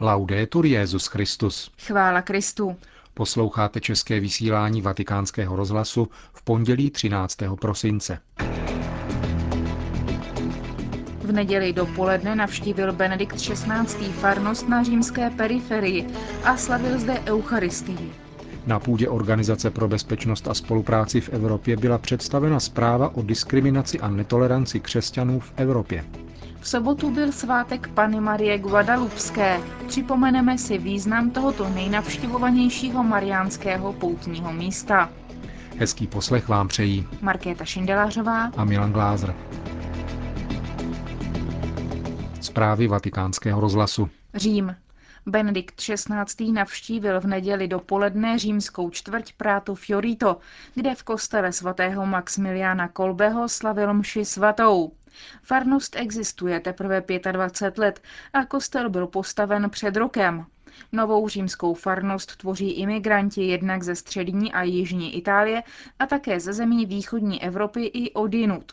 Laudetur Jezus Christus. Chvála Kristu. Posloucháte české vysílání Vatikánského rozhlasu v pondělí 13. prosince. V neděli dopoledne navštívil Benedikt XVI. farnost na římské periferii a slavil zde Eucharistii. Na půdě Organizace pro bezpečnost a spolupráci v Evropě byla představena zpráva o diskriminaci a netoleranci křesťanů v Evropě. V sobotu byl svátek Pany Marie Guadalupské. Připomeneme si význam tohoto nejnavštěvovanějšího mariánského poutního místa. Hezký poslech vám přejí Markéta Šindelářová a Milan Glázer. Zprávy vatikánského rozhlasu. Řím. Benedikt XVI. navštívil v neděli dopoledne římskou čtvrť Práto Fiorito, kde v kostele svatého Maximiliána Kolbeho slavil mši svatou. Farnost existuje teprve 25 let a kostel byl postaven před rokem. Novou římskou farnost tvoří imigranti jednak ze střední a jižní Itálie a také ze zemí východní Evropy i odinut.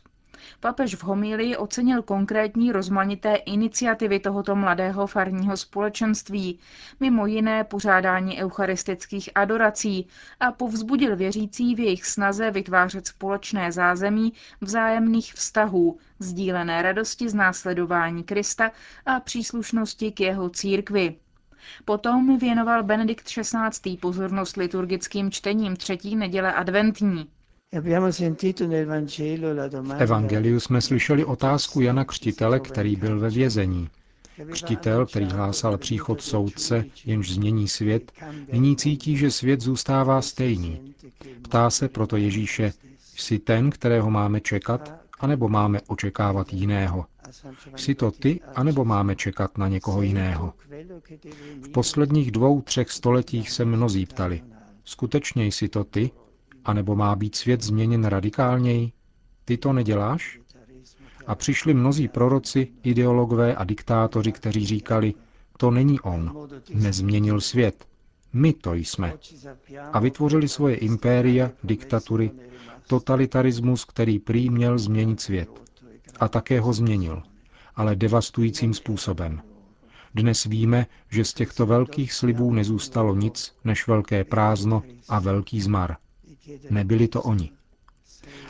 Papež v homílii ocenil konkrétní rozmanité iniciativy tohoto mladého farního společenství, mimo jiné pořádání eucharistických adorací a povzbudil věřící v jejich snaze vytvářet společné zázemí vzájemných vztahů, sdílené radosti z následování Krista a příslušnosti k jeho církvi. Potom věnoval Benedikt XVI. pozornost liturgickým čtením třetí neděle adventní. V Evangeliu jsme slyšeli otázku Jana Křtitele, který byl ve vězení. Křtitel, který hlásal příchod soudce, jenž změní svět, nyní cítí, že svět zůstává stejný. Ptá se proto Ježíše, jsi ten, kterého máme čekat, anebo máme očekávat jiného? Jsi to ty, anebo máme čekat na někoho jiného? V posledních dvou, třech stoletích se mnozí ptali, skutečně jsi to ty, anebo má být svět změněn radikálněji? Ty to neděláš? A přišli mnozí proroci, ideologové a diktátoři, kteří říkali, to není on, nezměnil svět, my to jsme. A vytvořili svoje impéria, diktatury, totalitarismus, který prý měl změnit svět. A také ho změnil, ale devastujícím způsobem. Dnes víme, že z těchto velkých slibů nezůstalo nic než velké prázdno a velký zmar. Nebyli to oni.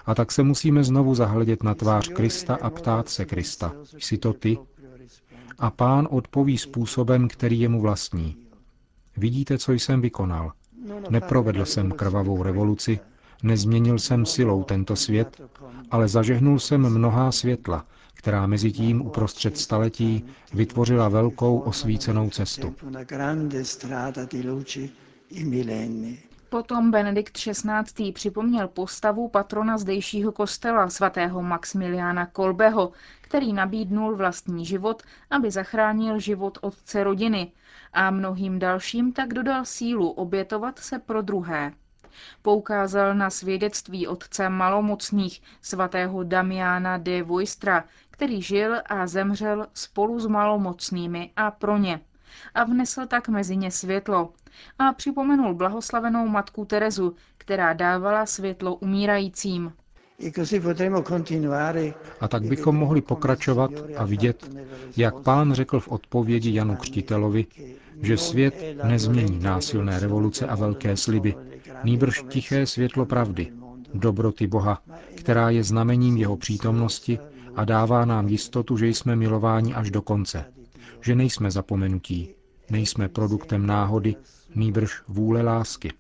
A tak se musíme znovu zahledět na tvář Krista a ptát se Krista, jsi to ty? A pán odpoví způsobem, který je mu vlastní. Vidíte, co jsem vykonal. Neprovedl jsem krvavou revoluci, nezměnil jsem silou tento svět, ale zažehnul jsem mnohá světla, která mezi tím uprostřed staletí vytvořila velkou osvícenou cestu. Potom Benedikt XVI. připomněl postavu patrona zdejšího kostela svatého Maximiliána Kolbeho, který nabídnul vlastní život, aby zachránil život otce rodiny a mnohým dalším tak dodal sílu obětovat se pro druhé. Poukázal na svědectví otce malomocných svatého Damiana de Voistra, který žil a zemřel spolu s malomocnými a pro ně a vnesl tak mezi ně světlo. A připomenul blahoslavenou matku Terezu, která dávala světlo umírajícím. A tak bychom mohli pokračovat a vidět, jak pán řekl v odpovědi Janu Křtitelovi, že svět nezmění násilné revoluce a velké sliby, nýbrž tiché světlo pravdy, dobroty Boha, která je znamením jeho přítomnosti a dává nám jistotu, že jsme milováni až do konce, že nejsme zapomenutí, nejsme produktem náhody, nýbrž vůle lásky.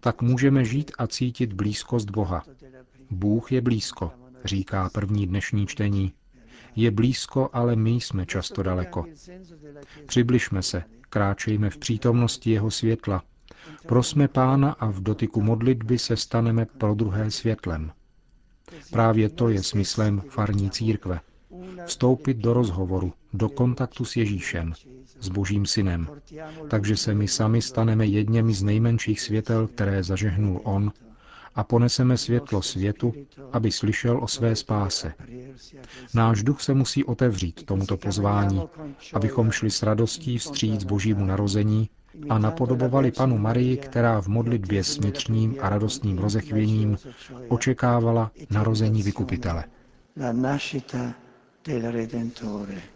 Tak můžeme žít a cítit blízkost Boha. Bůh je blízko, říká první dnešní čtení. Je blízko, ale my jsme často daleko. Přibližme se, kráčejme v přítomnosti jeho světla. Prosme Pána a v dotyku modlitby se staneme pro druhé světlem. Právě to je smyslem farní církve. Vstoupit do rozhovoru, do kontaktu s Ježíšem, s Božím synem. Takže se my sami staneme jedněmi z nejmenších světel, které zažehnul On, a poneseme světlo světu, aby slyšel o své spáse. Náš duch se musí otevřít tomuto pozvání, abychom šli s radostí vstříc Božímu narození a napodobovali panu Marii, která v modlitbě s vnitřním a radostným rozechvěním očekávala narození vykupitele.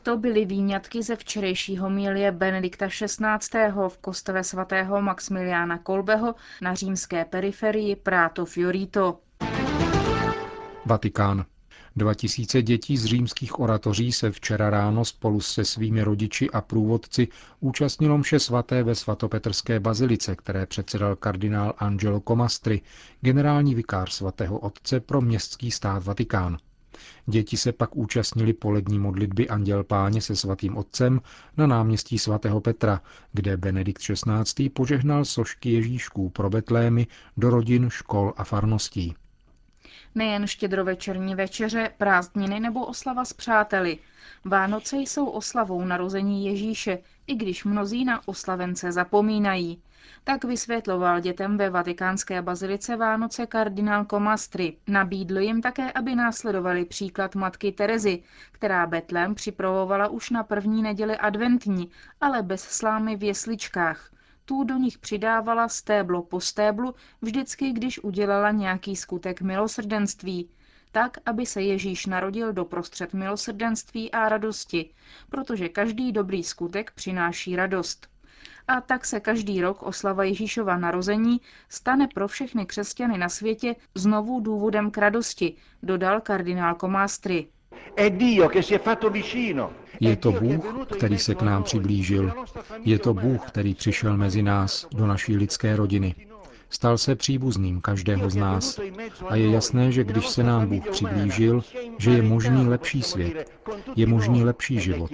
To byly výňatky ze včerejšího mílie Benedikta XVI. v kostele svatého Maximiliána Kolbeho na římské periferii Prato Fiorito. Vatikán. 2000 dětí z římských oratoří se včera ráno spolu se svými rodiči a průvodci účastnilo mše svaté ve svatopetrské bazilice, které předsedal kardinál Angelo Comastri, generální vikář svatého otce pro městský stát Vatikán. Děti se pak účastnili polední modlitby Anděl Páně se svatým otcem na náměstí svatého Petra, kde Benedikt XVI. požehnal sošky Ježíšků pro Betlémy do rodin, škol a farností. Nejen štědrovečerní večeře, prázdniny nebo oslava s přáteli. Vánoce jsou oslavou narození Ježíše, i když mnozí na oslavence zapomínají. Tak vysvětloval dětem ve vatikánské bazilice Vánoce kardinál Komastry. Nabídl jim také, aby následovali příklad matky Terezy, která Betlém připravovala už na první neděli adventní, ale bez slámy v jesličkách – tu do nich přidávala stéblo po stéblu vždycky, když udělala nějaký skutek milosrdenství, tak, aby se Ježíš narodil do prostřed milosrdenství a radosti, protože každý dobrý skutek přináší radost. A tak se každý rok oslava Ježíšova narození stane pro všechny křesťany na světě znovu důvodem k radosti, dodal kardinál Komastry. Je to Bůh, který se k nám přiblížil. Je to Bůh, který přišel mezi nás, do naší lidské rodiny. Stal se příbuzným každého z nás. A je jasné, že když se nám Bůh přiblížil, že je možný lepší svět, je možný lepší život.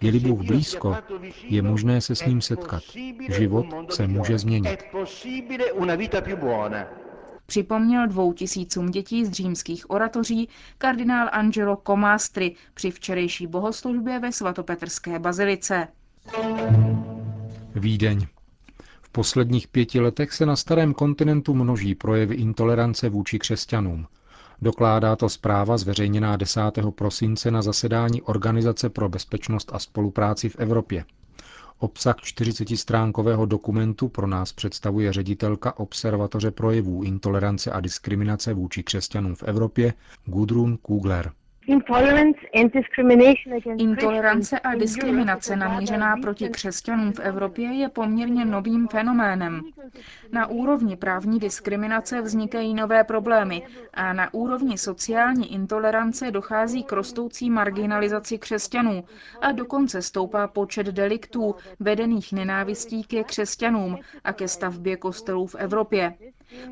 Je-li Bůh blízko, je možné se s ním setkat. Život se může změnit připomněl dvou tisícům dětí z římských oratoří kardinál Angelo Comastri při včerejší bohoslužbě ve svatopetrské bazilice. Vídeň. V posledních pěti letech se na starém kontinentu množí projevy intolerance vůči křesťanům. Dokládá to zpráva zveřejněná 10. prosince na zasedání Organizace pro bezpečnost a spolupráci v Evropě. Obsah 40-stránkového dokumentu pro nás představuje ředitelka Observatoře projevů intolerance a diskriminace vůči křesťanům v Evropě Gudrun Kugler. Intolerance a diskriminace namířená proti křesťanům v Evropě je poměrně novým fenoménem. Na úrovni právní diskriminace vznikají nové problémy a na úrovni sociální intolerance dochází k rostoucí marginalizaci křesťanů a dokonce stoupá počet deliktů vedených nenávistí ke křesťanům a ke stavbě kostelů v Evropě.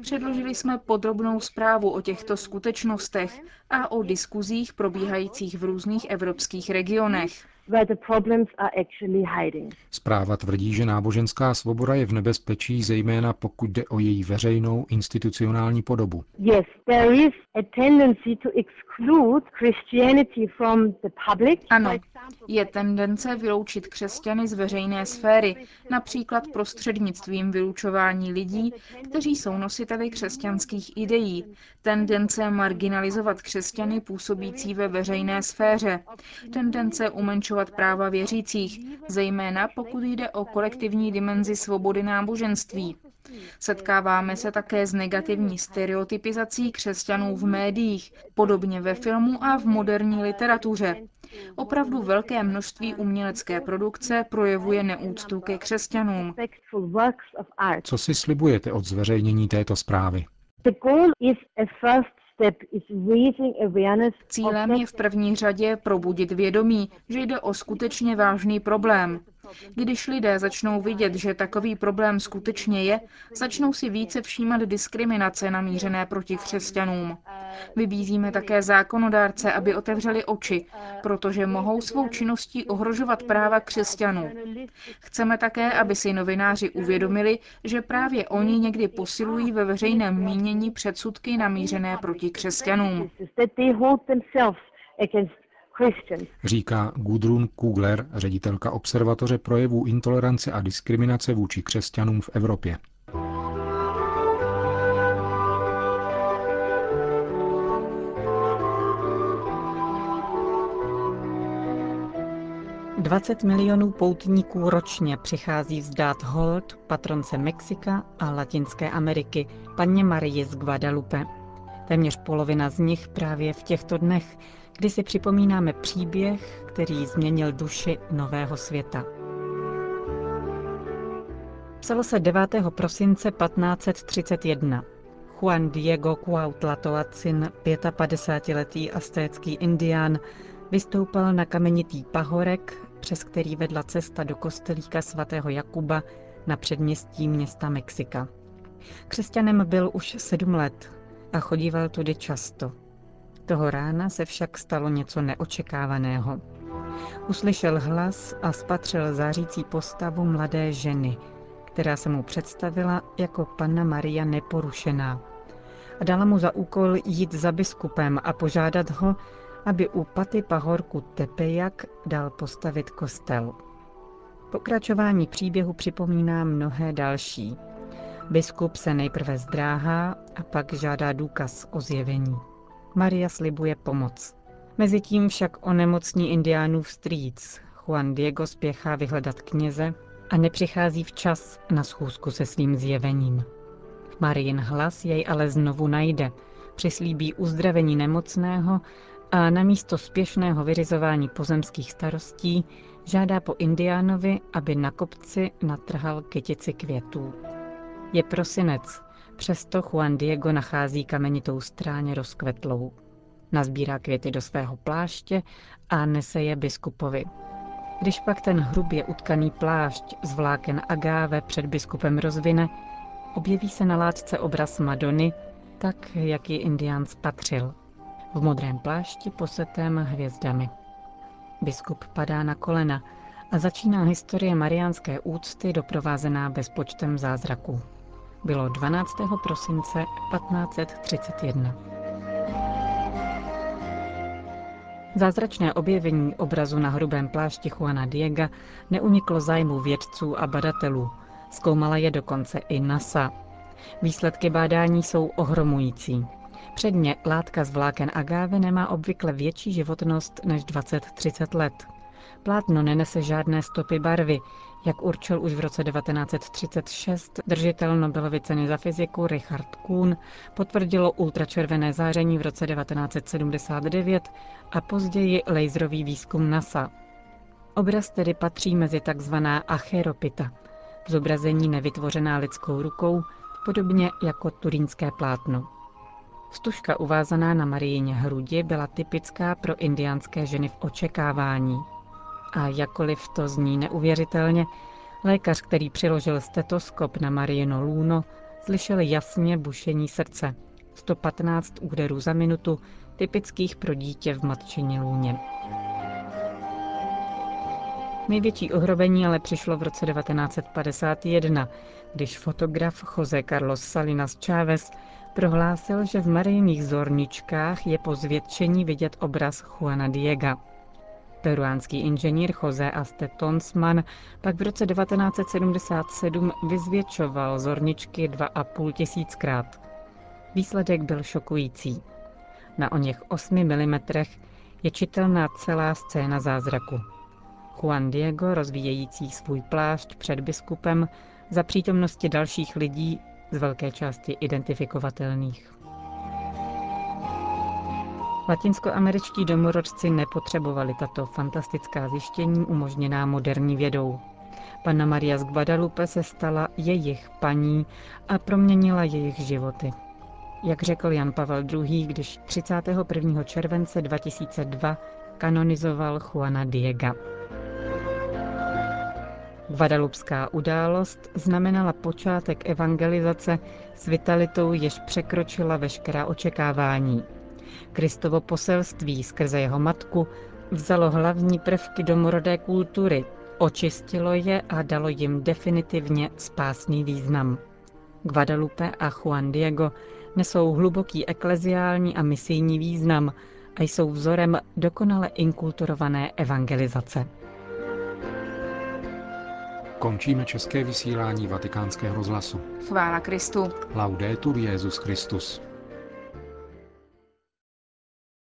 Předložili jsme podrobnou zprávu o těchto skutečnostech a o diskuzích probíhajících v různých evropských regionech. Zpráva tvrdí, že náboženská svoboda je v nebezpečí, zejména pokud jde o její veřejnou institucionální podobu. Yes, ano, je tendence vyloučit křesťany z veřejné sféry, například prostřednictvím vylučování lidí, kteří jsou nositeli křesťanských ideí, tendence marginalizovat křesťany působící ve veřejné sféře, tendence umenšovat práva věřících, zejména pokud jde o kolektivní dimenzi svobody náboženství. Setkáváme se také s negativní stereotypizací křesťanů v médiích, podobně ve filmu a v moderní literatuře. Opravdu velké množství umělecké produkce projevuje neúctu ke křesťanům. Co si slibujete od zveřejnění této zprávy? Cílem je v první řadě probudit vědomí, že jde o skutečně vážný problém. Když lidé začnou vidět, že takový problém skutečně je, začnou si více všímat diskriminace namířené proti křesťanům. Vybízíme také zákonodárce, aby otevřeli oči, protože mohou svou činností ohrožovat práva křesťanů. Chceme také, aby si novináři uvědomili, že právě oni někdy posilují ve veřejném mínění předsudky namířené proti křesťanům. Říká Gudrun Kugler, ředitelka Observatoře projevů intolerance a diskriminace vůči křesťanům v Evropě. Dvacet milionů poutníků ročně přichází vzdát hold patronce Mexika a Latinské Ameriky, paně Marii z Guadalupe. Téměř polovina z nich právě v těchto dnech kdy si připomínáme příběh, který změnil duši nového světa. Psalo se 9. prosince 1531. Juan Diego Cuauhtlatoacin, 55-letý astécký indián, vystoupal na kamenitý pahorek, přes který vedla cesta do kostelíka svatého Jakuba na předměstí města Mexika. Křesťanem byl už sedm let a chodíval tudy často. Toho rána se však stalo něco neočekávaného. Uslyšel hlas a spatřil zářící postavu mladé ženy, která se mu představila jako panna Maria neporušená. A dala mu za úkol jít za biskupem a požádat ho, aby u paty pahorku Tepejak dal postavit kostel. Pokračování příběhu připomíná mnohé další. Biskup se nejprve zdráhá a pak žádá důkaz o zjevení. Maria slibuje pomoc. Mezitím však onemocní indiánův strýc. Juan Diego spěchá vyhledat kněze a nepřichází včas na schůzku se svým zjevením. Marin hlas jej ale znovu najde, přislíbí uzdravení nemocného a na místo spěšného vyřizování pozemských starostí žádá po indiánovi, aby na kopci natrhal kytici květů. Je prosinec, přesto Juan Diego nachází kamenitou stráně rozkvetlou. Nazbírá květy do svého pláště a nese je biskupovi. Když pak ten hrubě utkaný plášť z vláken agáve před biskupem rozvine, objeví se na látce obraz Madony, tak, jak ji indián spatřil. V modrém plášti posetém hvězdami. Biskup padá na kolena a začíná historie mariánské úcty doprovázená bezpočtem zázraků. Bylo 12. prosince 1531. Zázračné objevení obrazu na hrubém plášti Juana Diega neuniklo zájmu vědců a badatelů. Zkoumala je dokonce i NASA. Výsledky bádání jsou ohromující. Předně látka z vláken agáve nemá obvykle větší životnost než 20-30 let. Plátno nenese žádné stopy barvy, jak určil už v roce 1936 držitel Nobelovy ceny za fyziku Richard Kuhn, potvrdilo ultračervené záření v roce 1979 a později laserový výzkum NASA. Obraz tedy patří mezi tzv. acheropita, zobrazení nevytvořená lidskou rukou, podobně jako turínské plátno. Stužka uvázaná na Marijině hrudi byla typická pro indiánské ženy v očekávání – a jakkoliv to zní neuvěřitelně, lékař, který přiložil stetoskop na Mariino lůno, slyšel jasně bušení srdce. 115 úderů za minutu, typických pro dítě v matčině lůně. Největší ohrobení ale přišlo v roce 1951, když fotograf Jose Carlos Salinas Chávez prohlásil, že v Marijiných zorničkách je po zvětšení vidět obraz Juana Diega. Peruánský inženýr José Aste Tonsman pak v roce 1977 vyzvětšoval zorničky 2,5 tisíckrát. Výsledek byl šokující. Na o něch 8 mm je čitelná celá scéna zázraku. Juan Diego, rozvíjející svůj plášť před biskupem, za přítomnosti dalších lidí, z velké části identifikovatelných. Latinskoameričtí domorodci nepotřebovali tato fantastická zjištění umožněná moderní vědou. Panna Maria z Guadalupe se stala jejich paní a proměnila jejich životy. Jak řekl Jan Pavel II., když 31. července 2002 kanonizoval Juana Diega. Guadalupská událost znamenala počátek evangelizace s vitalitou, jež překročila veškerá očekávání – Kristovo poselství skrze jeho matku vzalo hlavní prvky domorodé kultury, očistilo je a dalo jim definitivně spásný význam. Guadalupe a Juan Diego nesou hluboký ekleziální a misijní význam a jsou vzorem dokonale inkulturované evangelizace. Končíme české vysílání vatikánského rozhlasu. Chvála Kristu. Laudetur Jezus Christus.